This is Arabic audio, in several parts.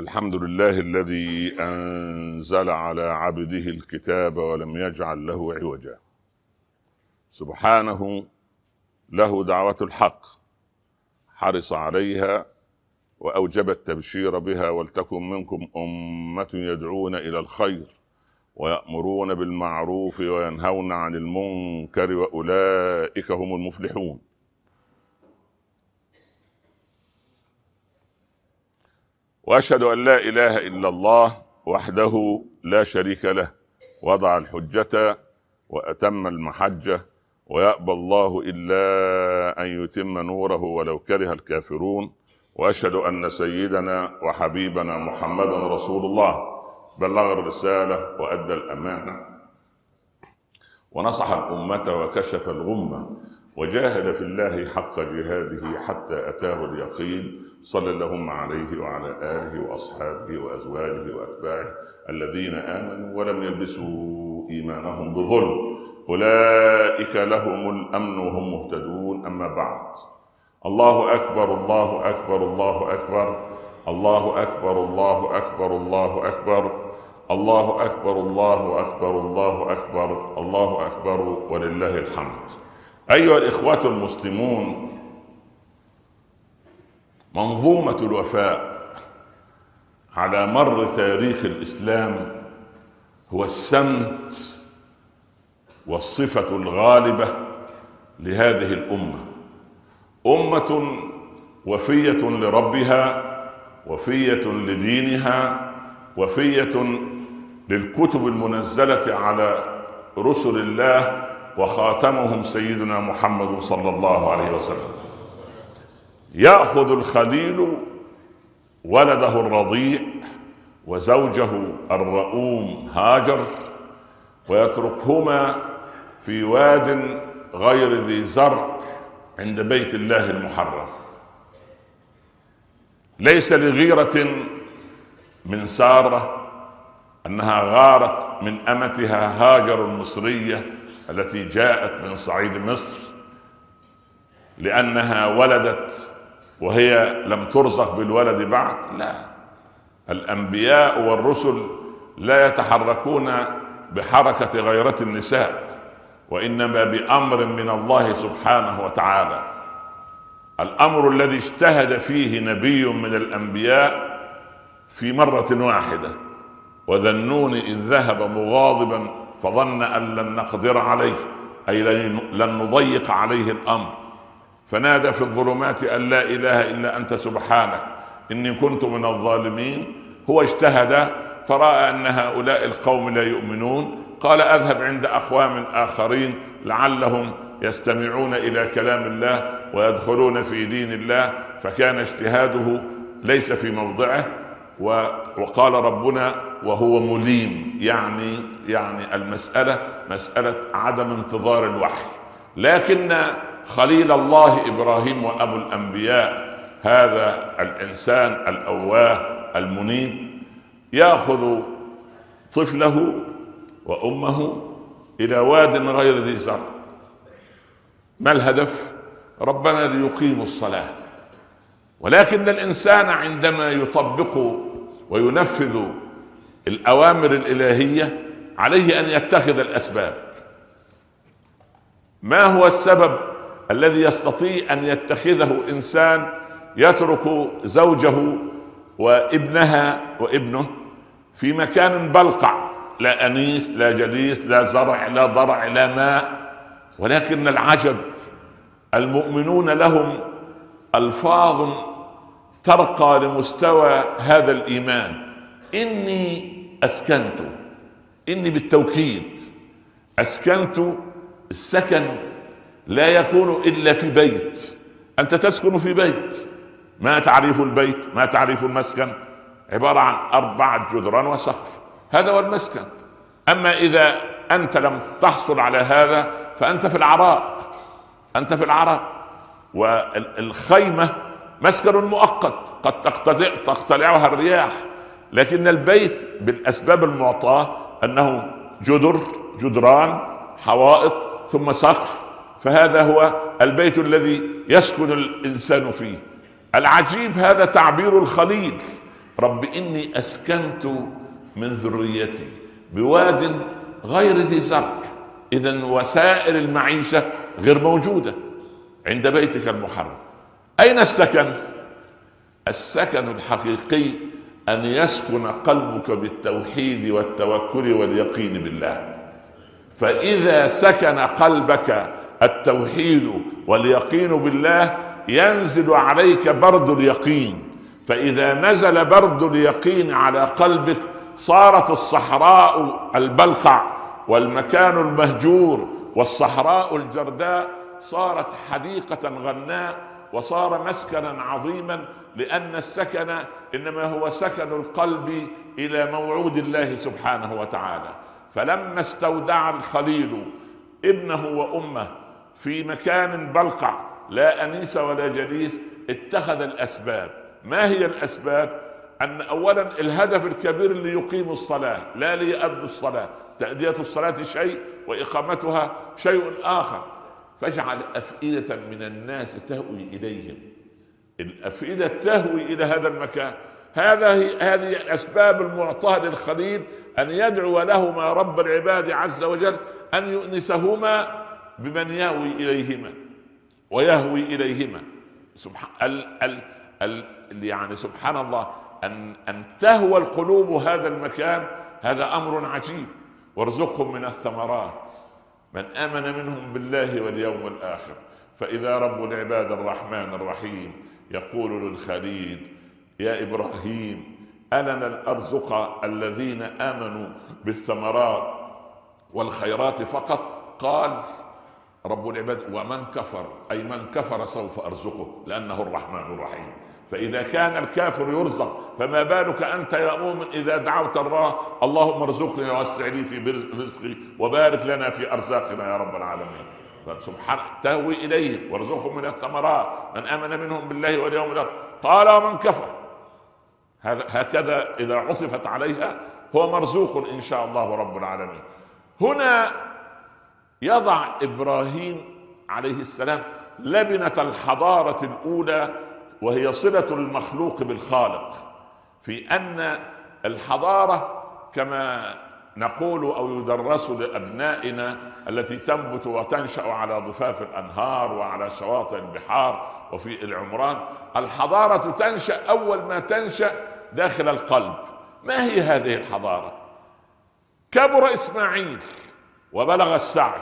الحمد لله الذي أنزل على عبده الكتاب ولم يجعل له عوجا. سبحانه له دعوة الحق حرص عليها وأوجب التبشير بها ولتكن منكم أمة يدعون إلى الخير ويأمرون بالمعروف وينهون عن المنكر وأولئك هم المفلحون. وأشهد أن لا إله إلا الله وحده لا شريك له وضع الحجة وأتم المحجة ويأبى الله إلا أن يتم نوره ولو كره الكافرون. وأشهد أن سيدنا وحبيبنا محمدا رسول الله. بلغ الرسالة وأدى الأمانة. ونصح الأمة وكشف الغمة. وجاهد في الله حق جهاده حتى أتاه اليقين. صلى اللهم عليه وعلى اله واصحابه وازواجه واتباعه الذين امنوا ولم يلبسوا ايمانهم بظلم اولئك لهم الامن وهم مهتدون اما بعد الله اكبر الله اكبر الله اكبر الله اكبر الله اكبر الله اكبر الله اكبر الله اكبر الله اكبر الله اكبر ولله الحمد ايها الاخوه المسلمون منظومة الوفاء على مر تاريخ الإسلام هو السمت والصفة الغالبة لهذه الأمة. أمة وفية لربها وفية لدينها وفية للكتب المنزلة على رسل الله وخاتمهم سيدنا محمد صلى الله عليه وسلم. يأخذ الخليل ولده الرضيع وزوجه الرؤوم هاجر ويتركهما في واد غير ذي زرع عند بيت الله المحرم. ليس لغيرة من سارة أنها غارت من أمتها هاجر المصريه التي جاءت من صعيد مصر لأنها ولدت وهي لم ترزق بالولد بعد؟ لا. الأنبياء والرسل لا يتحركون بحركة غيرة النساء وإنما بأمر من الله سبحانه وتعالى. الأمر الذي اجتهد فيه نبي من الأنبياء في مرة واحدة وذنون اذ ذهب مغاضبا فظن أن لن نقدر عليه أي لن نضيق عليه الأمر. فنادى في الظلمات أن لا إله إلا أنت سبحانك إني كنت من الظالمين. هو اجتهد فرأى أن هؤلاء القوم لا يؤمنون. قال أذهب عند أقوام آخرين لعلهم يستمعون إلى كلام الله ويدخلون في دين الله. فكان اجتهاده ليس في موضعه وقال ربنا وهو مليم يعني يعني المسألة مسألة عدم انتظار الوحي. لكن خليل الله إبراهيم وأبو الأنبياء. هذا الإنسان الأواه المنيب يأخذ طفله وأمه إلى واد غير ذي زرع. ما الهدف؟ ربنا ليقيموا الصلاة. ولكن الإنسان عندما يطبق وينفذ الأوامر الإلهية عليه أن يتخذ الأسباب. ما هو السبب؟ الذي يستطيع أن يتخذه إنسان يترك زوجه وابنها وابنه في مكان بلقع لا أنيس لا جليس لا زرع لا ضرع لا ماء. ولكن العجب المؤمنون لهم ألفاظ ترقى لمستوى هذا الإيمان. إني أسكنت إني بالتوكيد أسكنت السكن لا يكون إلا في بيت. أنت تسكن في بيت. ما تعريف البيت ما تعريف المسكن. عبارة عن أربعة جدران وسقف. هذا هو المسكن. أما إذا أنت لم تحصل على هذا فأنت في العراء أنت في العراء والخيمة مسكن مؤقت. قد تقتلعها الرياح. لكن البيت بالأسباب المعطاة أنه جدر جدران حوائط ثم سقف. فهذا هو البيت الذي يسكن الإنسان فيه. العجيب هذا تعبير الخليل. رب إني أسكنت من ذريتي بواد غير ذي زرع. اذا وسائل المعيشة غير موجودة عند بيتك المحرم. أين السكن؟ السكن الحقيقي أن يسكن قلبك بالتوحيد والتوكل واليقين بالله. فإذا سكن قلبك التوحيد واليقين بالله ينزل عليك برد اليقين. فإذا نزل برد اليقين على قلبك صارت الصحراء البلقع والمكان المهجور والصحراء الجرداء صارت حديقة غناء وصار مسكنا عظيما لأن السكن إنما هو سكن القلب إلى موعود الله سبحانه وتعالى. فلما استودع الخليل ابنه وأمه في مكان بلقع لا أنيس ولا جليس اتخذ الأسباب. ما هي الأسباب؟ أن اولا الهدف الكبير ليقيموا الصلاة لا ليؤدوا الصلاة. تأدية الصلاة شيء وإقامتها شيء آخر. فاجعل أفئدة من الناس تهوي إليهم. الأفئدة تهوي إلى هذا المكان. هذا هذه الأسباب المعطاة للخليل أن يدعو لهما رب العباد عز وجل أن يؤنسهما بمن يهوي إليهما ويهوي إليهما. سبحان ال ال ال يعني سبحان الله أن أن تهوى القلوب هذا المكان هذا أمر عجيب. وارزقهم من الثمرات. من آمن منهم بالله واليوم الآخر. فإذا رب العباد الرحمن الرحيم يقول للخليل يا إبراهيم ألنا الأرزق الذين آمنوا بالثمرات والخيرات فقط؟ قال رب العباد ومن كفر أي من كفر سوف أرزقه لأنه الرحمن الرحيم. فإذا كان الكافر يرزق فما بالك أنت يا مؤمن إذا دعوت الله؟ اللهم ارزقني ووسع لي في رزقي وبارك لنا في أرزاقنا يا رب العالمين. سبحان تهوي إليه وارزقهم من الثمرات من آمن منهم بالله واليوم الآخر. قال ومن كفر. هذا هكذا إذا عطفت عليها هو مرزوق إن شاء الله رب العالمين. هنا يضع إبراهيم عليه السلام لبنة الحضارة الأولى وهي صلة المخلوق بالخالق. في أن الحضارة كما نقول أو يدرس لأبنائنا التي تنبت وتنشأ على ضفاف الأنهار وعلى شواطئ البحار وفي العمران الحضارة تنشأ أول ما تنشأ داخل القلب. ما هي هذه الحضارة؟ كبر إسماعيل. وبلغ السعي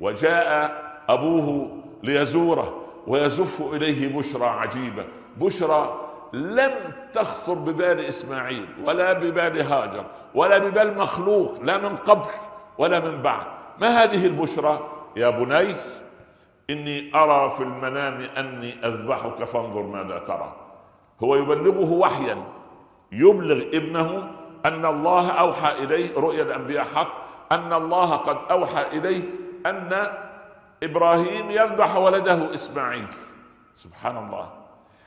وجاء أبوه ليزوره ويزف إليه بشرى عجيبة. بشرى لم تخطر ببال إسماعيل ولا ببال هاجر ولا ببال مخلوق لا من قبل ولا من بعد. ما هذه البشرى؟ يا بني إني أرى في المنام أني أذبحك فانظر ماذا ترى. هو يبلغه وحيا يبلغ ابنه أن الله أوحى إليه رؤيا الأنبياء حق أن الله قد أوحى إليه أن إبراهيم يذبح ولده إسماعيل. سبحان الله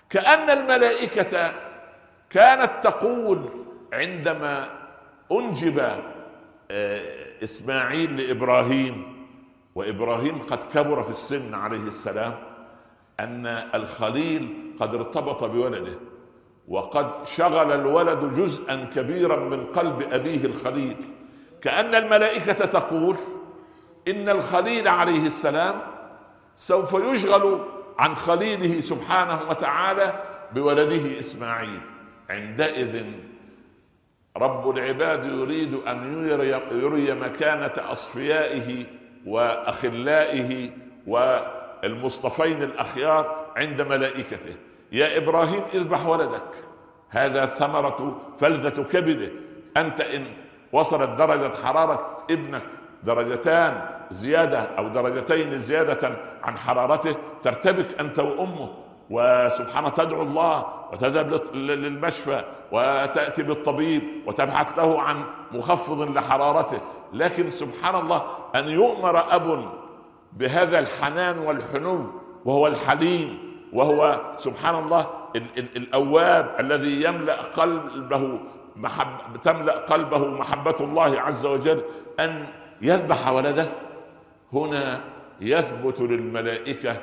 كأن الملائكة كانت تقول عندما أنجب آه، إسماعيل لإبراهيم وإبراهيم قد كبر في السن عليه السلام أن الخليل قد ارتبط بولده وقد شغل الولد جزءا كبيرا من قلب أبيه الخليل. كأن الملائكة تقول إن الخليل عليه السلام سوف يشغل عن خليله سبحانه وتعالى بولده إسماعيل. عندئذ رب العباد يريد أن يري, مكانة أصفيائه وأخلائه والمصطفين الأخيار عند ملائكته. يا إبراهيم اذبح ولدك. هذا ثمره فلذة كبده. أنت إن وصلت درجة حرارة ابنك درجتان زيادة أو درجتين زيادة عن حرارته ترتبك أنت وأمه. وسبحانه تدعو الله وتذهب للمشفى وتأتي بالطبيب وتبحث له عن مخفض لحرارته. لكن سبحان الله أن يؤمر أب بهذا الحنان والحنو وهو الحليم وهو سبحان الله الأواب الذي يملأ قلبه محب تملأ قلبه محبة الله عز وجل أن يذبح ولده. هنا يثبت للملائكة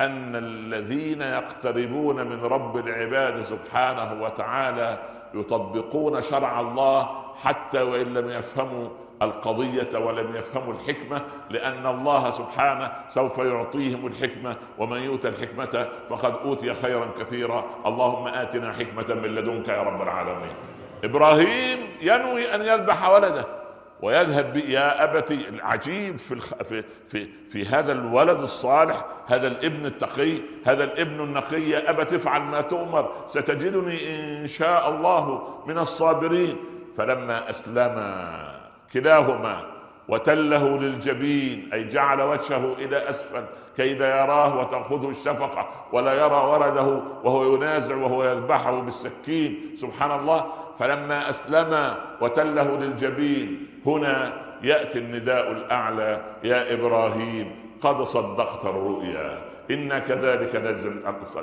أن الذين يقتربون من رب العباد سبحانه وتعالى يطبقون شرع الله حتى وإن لم يفهموا القضية ولم يفهموا الحكمة لأن الله سبحانه سوف يعطيهم الحكمة ومن يؤتى الحكمة فقد أوتي خيرا كثيرا. اللهم آتنا حكمة من لدنك يا رب العالمين. إبراهيم ينوي أن يذبح ولده ويذهب يا أبتي العجيب في, الخ... في في في هذا الولد الصالح هذا الابن التقي هذا الابن النقي. يا أبت افعل ما تؤمر ستجدني إن شاء الله من الصابرين. فلما أسلما كلاهما وتله للجبين أي جعل وجهه إلى أسفل كي لا يراه وتأخذه الشفقة ولا يرى ولده وهو ينازع وهو يذبحه بالسكين. سبحان الله. فلما أسلم وتله للجبين هنا يأتي النداء الأعلى يا إبراهيم قد صدقت الرؤيا إنا كذلك نجزي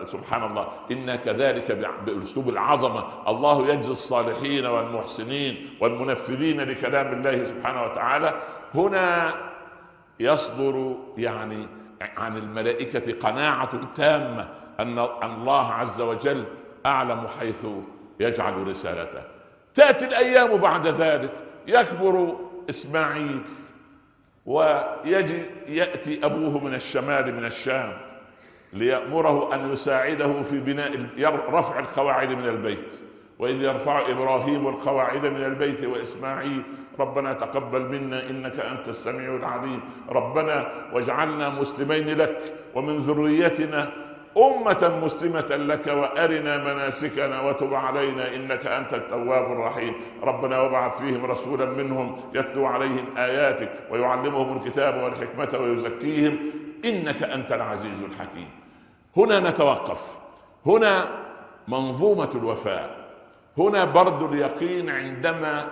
سبحان الله إنا كذلك بأسلوب العظمة الله يجزي الصالحين والمحسنين والمنفذين لكلام الله سبحانه وتعالى. هنا يصدر يعني عن الملائكة قناعة تامة أن الله عز وجل أعلم حيث يجعل رسالته. تأتي الأيام بعد ذلك يكبر إسماعيل ويجي يأتي أبوه من الشمال من الشام ليأمره أن يساعده في بناء رفع القواعد من البيت. وإذ يرفع إبراهيم القواعد من البيت وإسماعيل ربنا تقبل منا إنك أنت السميع العليم. ربنا واجعلنا مسلمين لك ومن ذريتنا أمة مسلمة لك وأرنا مناسكنا وتب علينا إنك أنت التواب الرحيم. ربنا وابعث فيهم رسولا منهم يتلو عليهم آياتك ويعلمهم الكتاب والحكمة ويزكيهم. إنك أنت العزيز الحكيم. هنا نتوقف. هنا منظومة الوفاء. هنا برد اليقين عندما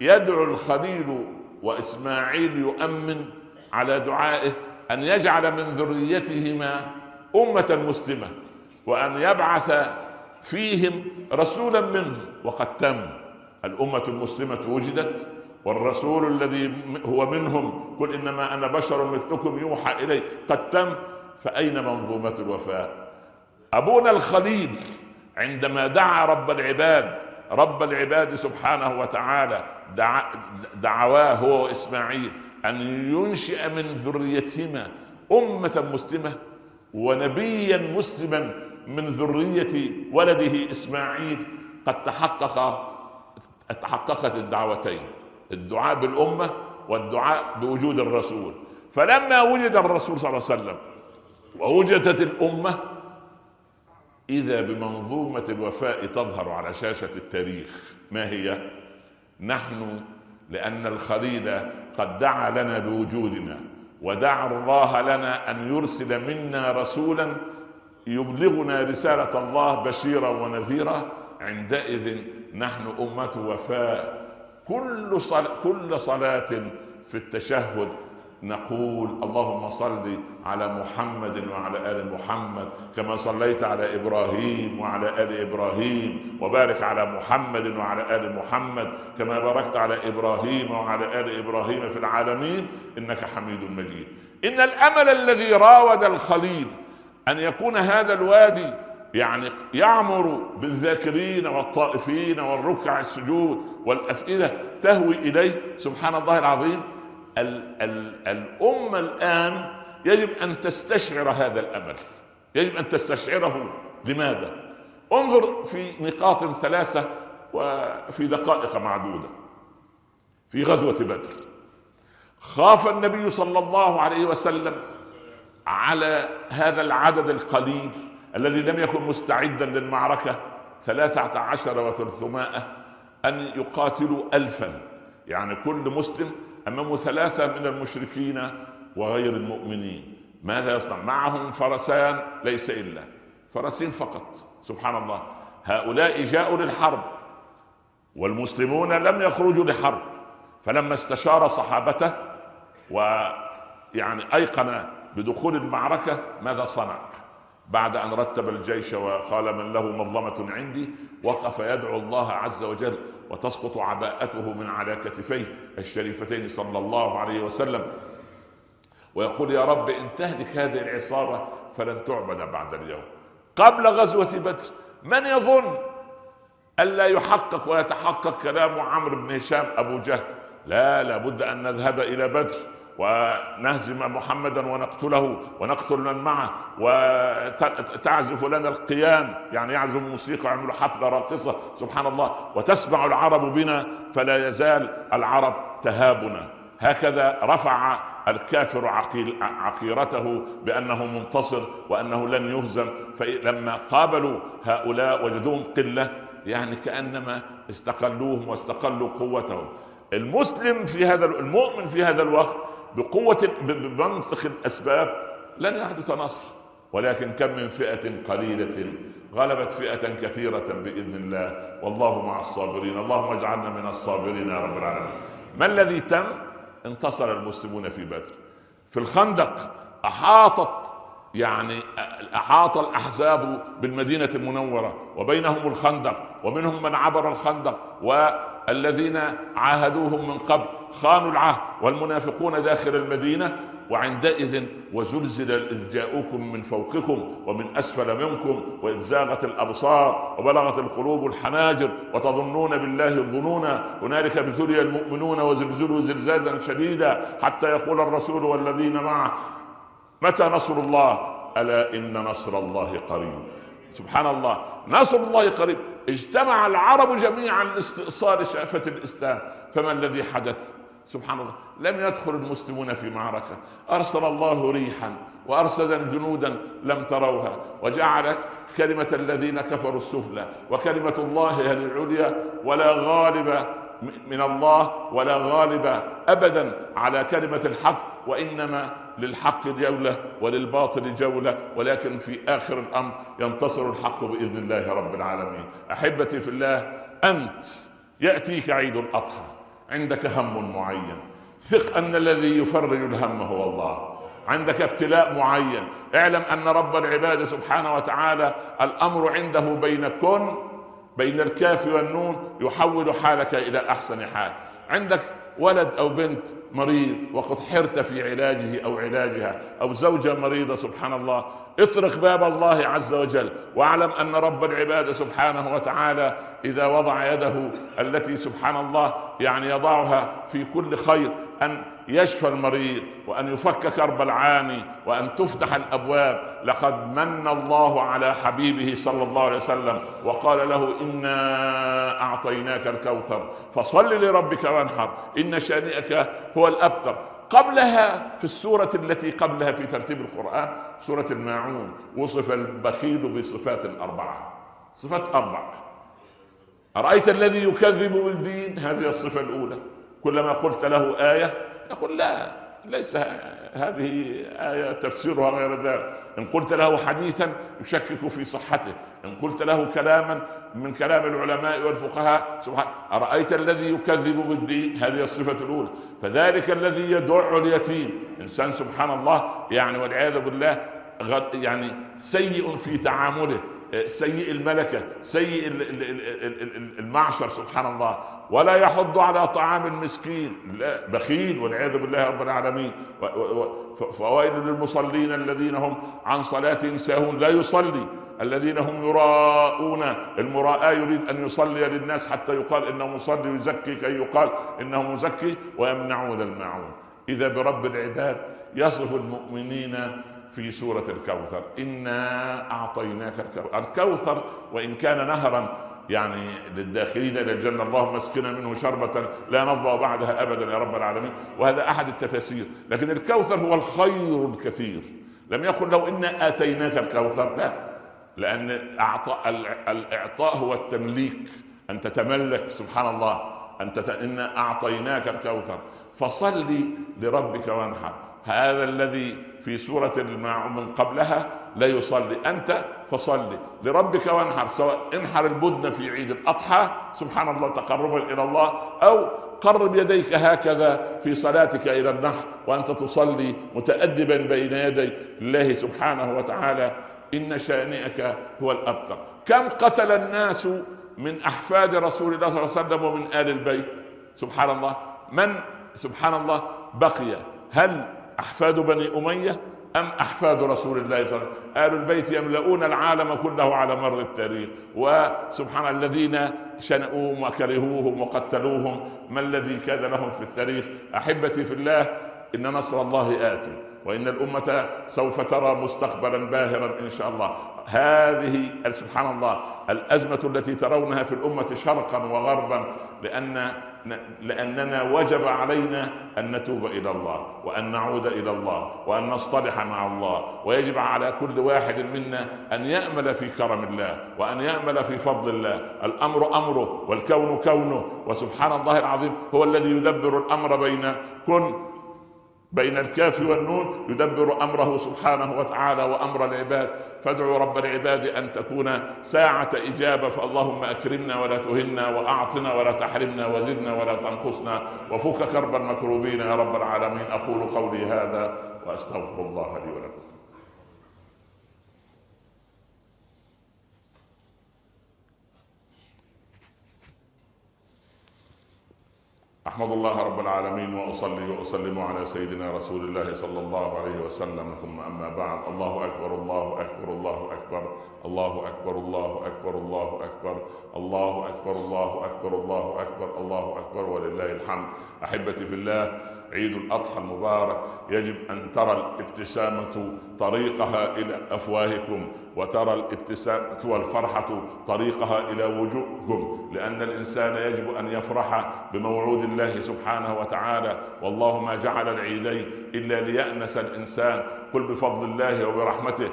يدعو الخليل وإسماعيل يؤمن على دعائه أن يجعل من ذريتهما أمة مسلمة وأن يبعث فيهم رسولا منهم. وقد تم. الأمة المسلمة وجدت والرسول الذي هو منهم قل إنما أنا بشر مثلكم يوحى إلي. قد تم. فأين منظومة الوفاء؟ أبونا الخليل عندما دعا رب العباد رب العباد سبحانه وتعالى دعا دعواه هو وإسماعيل أن ينشئ من ذريتهما أمة مسلمة. ونبيا مسلما من ذرية ولده إسماعيل. قد تحقق تحققت الدعوتين الدعاء بالأمة والدعاء بوجود الرسول. فلما وجد الرسول صلى الله عليه وسلم ووجدت الأمة إذا بمنظومة الوفاء تظهر على شاشة التاريخ. ما هي؟ نحن لأن الخليل قد دعا لنا بوجودنا. ودعا الله لنا أن يرسل منا رسولا يبلغنا رسالة الله بشيرا ونذيرا. عندئذ نحن أمة وفاء. كل صل... كل صلاة في التشهد نقول اللهم صل على محمد وعلى آل محمد كما صليت على إبراهيم وعلى آل إبراهيم وبارك على محمد وعلى آل محمد كما باركت على إبراهيم وعلى آل إبراهيم في العالمين إنك حميد مجيد. إن الأمل الذي راود الخليل أن يكون هذا الوادي يعني يعمر بالذاكرين والطائفين والركع السجود والأفئدة تهوي إليه سبحان الله العظيم. ال ال الأمة الآن يجب أن تستشعر هذا الأمل. يجب أن تستشعره. لماذا؟ انظر في نقاط ثلاثة وفي دقائق معدودة. في غزوة بدر. خاف النبي صلى الله عليه وسلم على هذا العدد القليل الذي لم يكن مستعدا للمعركة ثلاثة عشر وثلثمائة أن يقاتلوا ألفا. يعني كل مسلم أمامه ثلاثة من المشركين وغير المؤمنين. ماذا يصنع؟ معهم فرسان ليس إلا. فرسين فقط. سبحان الله. هؤلاء جاءوا للحرب والمسلمون لم يخرجوا لحرب فلما استشار صحابته ويعني أيقن بدخول المعركة ماذا صنع؟ بعد أن رتب الجيش وقال من له منظمه عندي وقف يدعو الله عز وجل وتسقط عباءته من على كتفيه الشريفتين صلى الله عليه وسلم. ويقول يا رب إن تهلك هذه العصابة فلن تعبد بعد اليوم. قبل غزوة بدر من يظن الا يحقق ويتحقق كلام عمرو بن هشام أبو جهل؟ لا لابد أن نذهب إلى بدر. ونهزم محمدا ونقتله ونقتل من معه وتعزف لنا القيان يعني يعزف موسيقى ويعملوا حفلة راقصة سبحان الله. وتسمع العرب بنا فلا يزال العرب تهابنا. هكذا رفع الكافر عقيل عقيرته بأنه منتصر وأنه لن يهزم. فلما قابلوا هؤلاء وجدوهم قلة يعني كأنما استقلوهم واستقلوا قوتهم. المسلم في هذا المؤمن في هذا الوقت بقوة بمنطق الأسباب لن يحدث نصر ولكن كم من فئة قليلة غلبت فئة كثيرة بإذن الله. والله مع الصابرين اللهم اجعلنا من الصابرين يا رب العالمين. ما الذي تم؟ انتصر المسلمون في بدر. في الخندق أحاطت يعني أحاط الأحزاب بالمدينة المنورة وبينهم الخندق ومنهم من عبر الخندق والذين عاهدوهم من قبل. خانوا العهد والمنافقون داخل المدينة وعندئذ وزلزل إذ جاءوكم من فوقكم ومن أسفل منكم وإذ زاغت الأبصار وبلغت القلوب الحناجر وتظنون بالله الظنون. هنالك ابتلي المؤمنون وزلزلوا زلزالا شديدا حتى يقول الرسول والذين معه متى نصر الله؟ ألا إن نصر الله قريب. سبحان الله نصر الله قريب. اجتمع العرب جميعا لاستئصال شافة الإسلام. فما الذي حدث؟ سبحان الله. لم يدخل المسلمون في معركة. أرسل الله ريحا وأرسل جنودا لم تروها. وجعل كلمة الذين كفروا السفلى وكلمة الله هي العليا. ولا غالب من الله ولا غالب أبدا على كلمة الحق وإنما للحق جولة وللباطل جولة. ولكن في آخر الأمر ينتصر الحق بإذن الله رب العالمين. أحبتي في الله أنت يأتيك عيد الأضحى. عندك هم معين. ثق أن الذي يفرج الهم هو الله. عندك ابتلاء معين. اعلم أن رب العباد سبحانه وتعالى الأمر عنده بين كن بين الكاف والنون يحول حالك إلى أحسن حال. عندك ولد أو بنت مريض وقد حرت في علاجه أو علاجها أو زوجة مريضة سبحان الله اطرق باب الله عز وجل واعلم أن رب العباد سبحانه وتعالى إذا وضع يده التي سبحان الله يعني يضعها في كل خير أن يشفى المريض وأن يفك كرب العاني وأن تفتح الأبواب. لقد من الله على حبيبه صلى الله عليه وسلم وقال له إنا أعطيناك الكوثر فصل لربك وانحر إن شانئك هو الأبتر. قبلها في السورة التي قبلها في ترتيب القرآن سورة الماعون وصف البخيل بصفات أربعة. صفات أربعة. أرأيت الذي يكذب بالدين؟ هذه الصفة الأولى. كلما قلت له آية يقول لا ليس هذه آية تفسيرها غير ذلك. إن قلت له حديثا يشكك في صحته. إن قلت له كلاما من كلام العلماء والفقهاء. سبحان أرأيت الذي يكذب بالدين؟ هذه الصفة الأولى. فذلك الذي يدع اليتيم. إنسان سبحان الله يعني والعياذ بالله يعني سيء في تعامله سيء الملكة سيء المعشر سبحان الله. ولا يحض على طعام المسكين. لا بخيل والعياذ بالله رب العالمين. فويل للمصلين الذين هم عن صلاتهم ساهون. لا يصلي. الذين هم يراءون. المراءة يريد أن يصلي للناس حتى يقال إنه مصلي ويزكي كي يقال إنه مزكي ويمنعون الماعون إذا برب العباد يصف المؤمنين في سورة الكوثر. إنا أعطيناك الكوثر. الكوثر وإن كان نهرا يعني للداخلين إلى الجنه اللهم اسقنا منه شربة لا نضع بعدها أبدا يا رب العالمين. وهذا أحد التفاسير. لكن الكوثر هو الخير الكثير. لم يقل لو إنا آتيناك الكوثر. لا. لأن اعطاء الإعطاء هو التمليك. أن تتملك سبحان الله. أن تت... انا أعطيناك الكوثر. فصل لربك وانحر. هذا الذي في سورة من قبلها لا يصلي. أنت فصلي لربك وانحر. سواء انحر البدن في عيد الأضحى سبحان الله تقربا إلى الله أو قرب يديك هكذا في صلاتك إلى النحر وأنت تصلي متأدبا بين يدي الله سبحانه وتعالى. إن شانئك هو الأبتر. كم قتل الناس من أحفاد رسول الله صلى الله عليه وسلم ومن آل البيت؟ سبحان الله. من سبحان الله بقي؟ هل أحفاد بني أمية أم أحفاد رسول الله صلى الله عليه وسلم؟ آل البيت يملؤون العالم كله على مر التاريخ. وسبحان الذين شنؤوهم وكرهوهم وقتلوهم ما الذي كان لهم في التاريخ؟ أحبتي في الله إن نصر الله آتي وإن الأمة سوف ترى مستقبلا باهرا إن شاء الله. هذه سبحان الله الأزمة التي ترونها في الأمة شرقا وغربا لأن لأننا وجب علينا أن نتوب إلى الله وأن نعود إلى الله وأن نصطلح مع الله. ويجب على كل واحد منا أن يأمل في كرم الله وأن يأمل في فضل الله. الأمر أمره والكون كونه. وسبحان الله العظيم هو الذي يدبر الأمر بين كن بين الكاف والنون يدبر أمره سبحانه وتعالى وأمر العباد. فادعوا رب العباد أن تكون ساعة إجابة فاللهم أكرمنا ولا تهنا وأعطنا ولا تحرمنا وزدنا ولا تنقصنا وفك كرب المكروبين. يا رب العالمين أقول قولي هذا وأستغفر الله لي ولكم. احمد الله رب العالمين واصلي واسلم على سيدنا رسول الله صلى الله عليه وسلم ثم اما بعد الله اكبر الله اكبر الله اكبر الله اكبر الله اكبر الله اكبر الله اكبر الله اكبر الله اكبر الله اكبر ولله الحمد احبتي في الله عيد الاضحى المبارك يجب ان ترى الابتسامه طريقها إلى افواهكم وترى الابتسامه والفرحه طريقها إلى وجوهكم لأن الإنسان يجب أن يفرح بموعود الله سبحانه وتعالى. والله ما جعل العيدين إلا ليأنس الإنسان. قل بفضل الله وبرحمته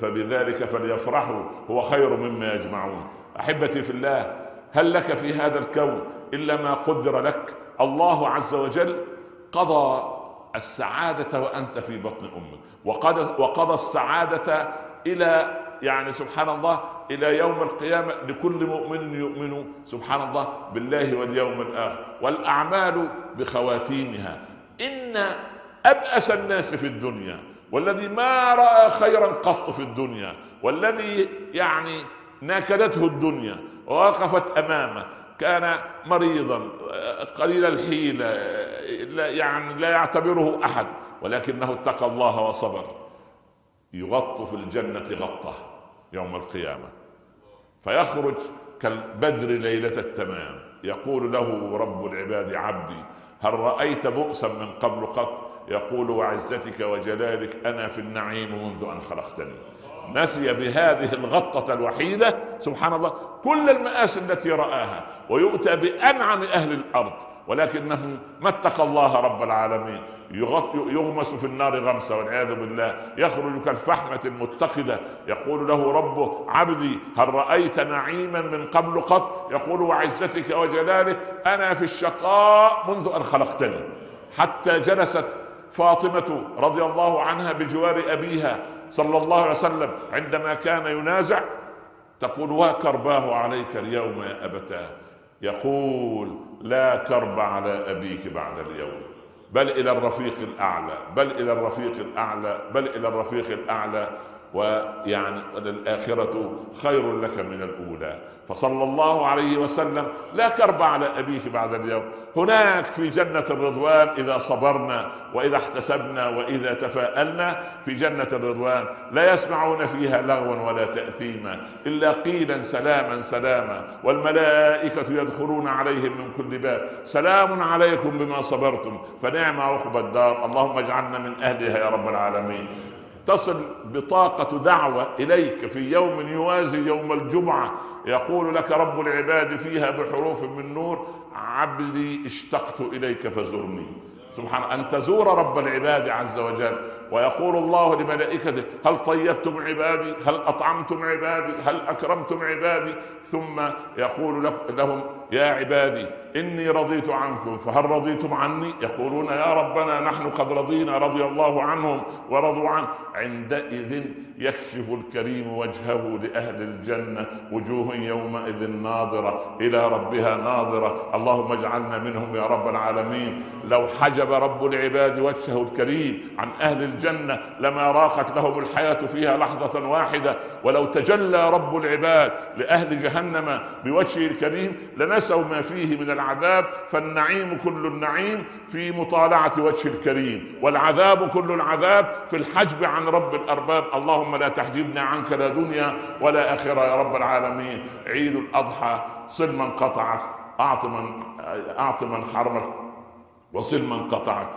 فبذلك فليفرحوا هو خير مما يجمعون. أحبتي في الله هل لك في هذا الكون إلا ما قدر لك؟ الله عز وجل قضى السعادة وأنت في بطن أمك وقضى السعادة إلى يعني سبحان الله إلى يوم القيامة لكل مؤمن يؤمن سبحان الله بالله واليوم الآخر والأعمال بخواتيمها. إن أبأس الناس في الدنيا والذي ما رأى خيرا قط في الدنيا والذي يعني ناكدته الدنيا ووقفت أمامه كان مريضا قليل الحيلة يعني لا يعتبره أحد ولكنه اتقى الله وصبر. يغط في الجنة غطة يوم القيامة. فيخرج كالبدر ليلة التمام. يقول له رب العباد عبدي هل رأيت بؤسا من قبل قط؟ يقول وعزتك وجلالك أنا في النعيم منذ أن خلقتني. نسي بهذه الغطة الوحيدة سبحان الله كل المآسي التي رآها ويؤتى بأنعم أهل الأرض. ولكنه ما اتقى الله رب العالمين. يغمس في النار غمسة والعياذ بالله. يخرج كالفحمة المتقدة. يقول له ربه عبدي هل رأيت نعيما من قبل قط؟ يقول وعزتك وجلالك أنا في الشقاء منذ أن خلقتني. حتى جلست فاطمة رضي الله عنها بجوار أبيها صلى الله عليه وسلم عندما كان ينازع تقول وكرباه عليك اليوم يا أبتاه. يقول لا كرب على أبيك بعد اليوم. بل إلى الرفيق الأعلى بل إلى الرفيق الأعلى بل إلى الرفيق الأعلى. ويعني الآخرة خير لك من الأولى. فصلى الله عليه وسلم لا كرب على أبيه بعد اليوم. هناك في جنة الرضوان إذا صبرنا وإذا احتسبنا وإذا تفاءلنا في جنة الرضوان لا يسمعون فيها لغوا ولا تأثيما إلا قيلا سلاما سلاما. والملائكة يدخلون عليهم من كل باب. سلام عليكم بما صبرتم. فنعم عقب الدار. اللهم اجعلنا من أهلها يا رب العالمين. تصل بطاقة دعوة إليك في يوم يوازي يوم الجمعة يقول لك رب العباد فيها بحروف من نور عبدي اشتقت إليك فزرني. سبحان أن تزور رب العباد عز وجل. ويقول الله لملائكته هل طيبتم عبادي؟ هل أطعمتم عبادي؟ هل أكرمتم عبادي؟ ثم يقول لهم يا عبادي إني رضيت عنكم فهل رضيتم عني؟ يقولون يا ربنا نحن قد رضينا رضي الله عنهم ورضوا عنه. عندئذ يكشف الكريم وجهه لأهل الجنة وجوه يومئذ ناظرة إلى ربها ناظرة. اللهم اجعلنا منهم يا رب العالمين. لو حجب رب العباد وجهه الكريم عن أهل الجنة لما راقت لهم الحياة فيها لحظة واحدة. ولو تجلى رب العباد لأهل جهنم بوجهه الكريم لنسوا ما فيه من العذاب فالنعيم كل النعيم في مطالعة وجه الكريم. والعذاب كل العذاب في الحجب عن رب الأرباب. اللهم لا تحجبنا عنك لا دنيا ولا آخرة يا رب العالمين. عيد الأضحى صل من قطعك أعط من أعط من حرمك وصل من قطعك.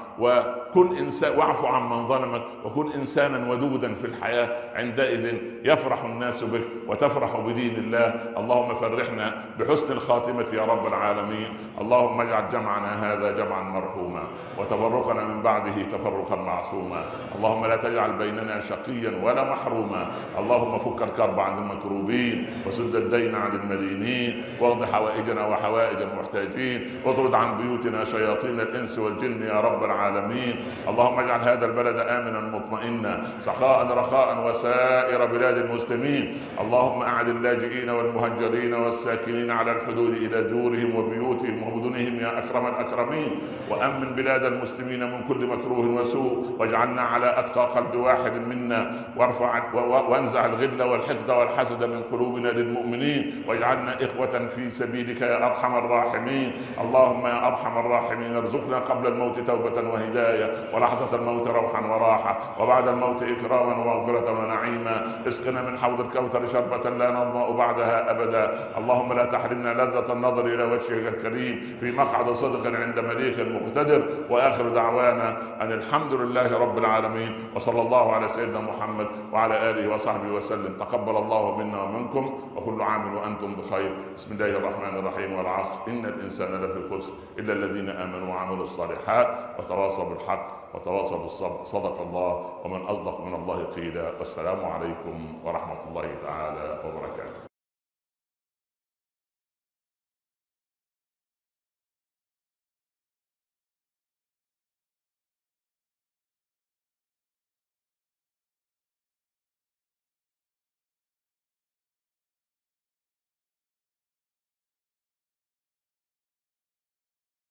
وكن انسان واعف عن من ظلمك وكن إنسانا ودودا في الحياة عندئذ يفرح الناس بك وتفرح بدين الله. اللهم فرحنا بحسن الخاتمة يا رب العالمين. اللهم اجعل جمعنا هذا جمعا مرحوما وتفرقنا من بعده تفرقا معصوما. اللهم لا تجعل بيننا شقيا ولا محروما. اللهم فك الكرب عن المكروبين وسد الدين عن المدينين واقض حوائجنا وحوائج المحتاجين واطرد عن بيوتنا شياطين الإنس والجن يا رب العالمين. اللهم اجعل هذا البلد آمنا مطمئنا سخاء رخاء وسائر بلاد المسلمين. اللهم أعد اللاجئين والمهجرين والساكنين على الحدود إلى دورهم وبيوتهم ومدنهم يا أكرم الأكرمين. وأمن بلاد المسلمين من كل مكروه وسوء. واجعلنا على أتقى قلب واحد منا. وارفع وانزع الغل والحقد والحسد من قلوبنا للمؤمنين. واجعلنا إخوة في سبيلك يا أرحم الراحمين. اللهم يا أرحم الراحمين ارزقنا قبل الموت توبة وهداية. ولحظة الموت روحا وراحة وبعد الموت إكراما ومغفرة ونعيما. اسقنا من حوض الكوثر شربة لا نظمأ بعدها أبدا. اللهم لا تحرمنا لذة النظر إلى وجهك الكريم في مقعد صدق عند مليك مقتدر. وآخر دعوانا أن الحمد لله رب العالمين وصلى الله على سيدنا محمد وعلى آله وصحبه وسلم. تقبل الله منا ومنكم وكل عام وأنتم بخير. بسم الله الرحمن الرحيم والعصر. إن الإنسان لفي خسر إلا الذين آمنوا وعملوا الصالحات وتواصوا وتواصوا بالحق وتواصوا بالصبر. صدق الله ومن أصدق من الله قيلا. والسلام عليكم ورحمة الله تعالى وبركاته.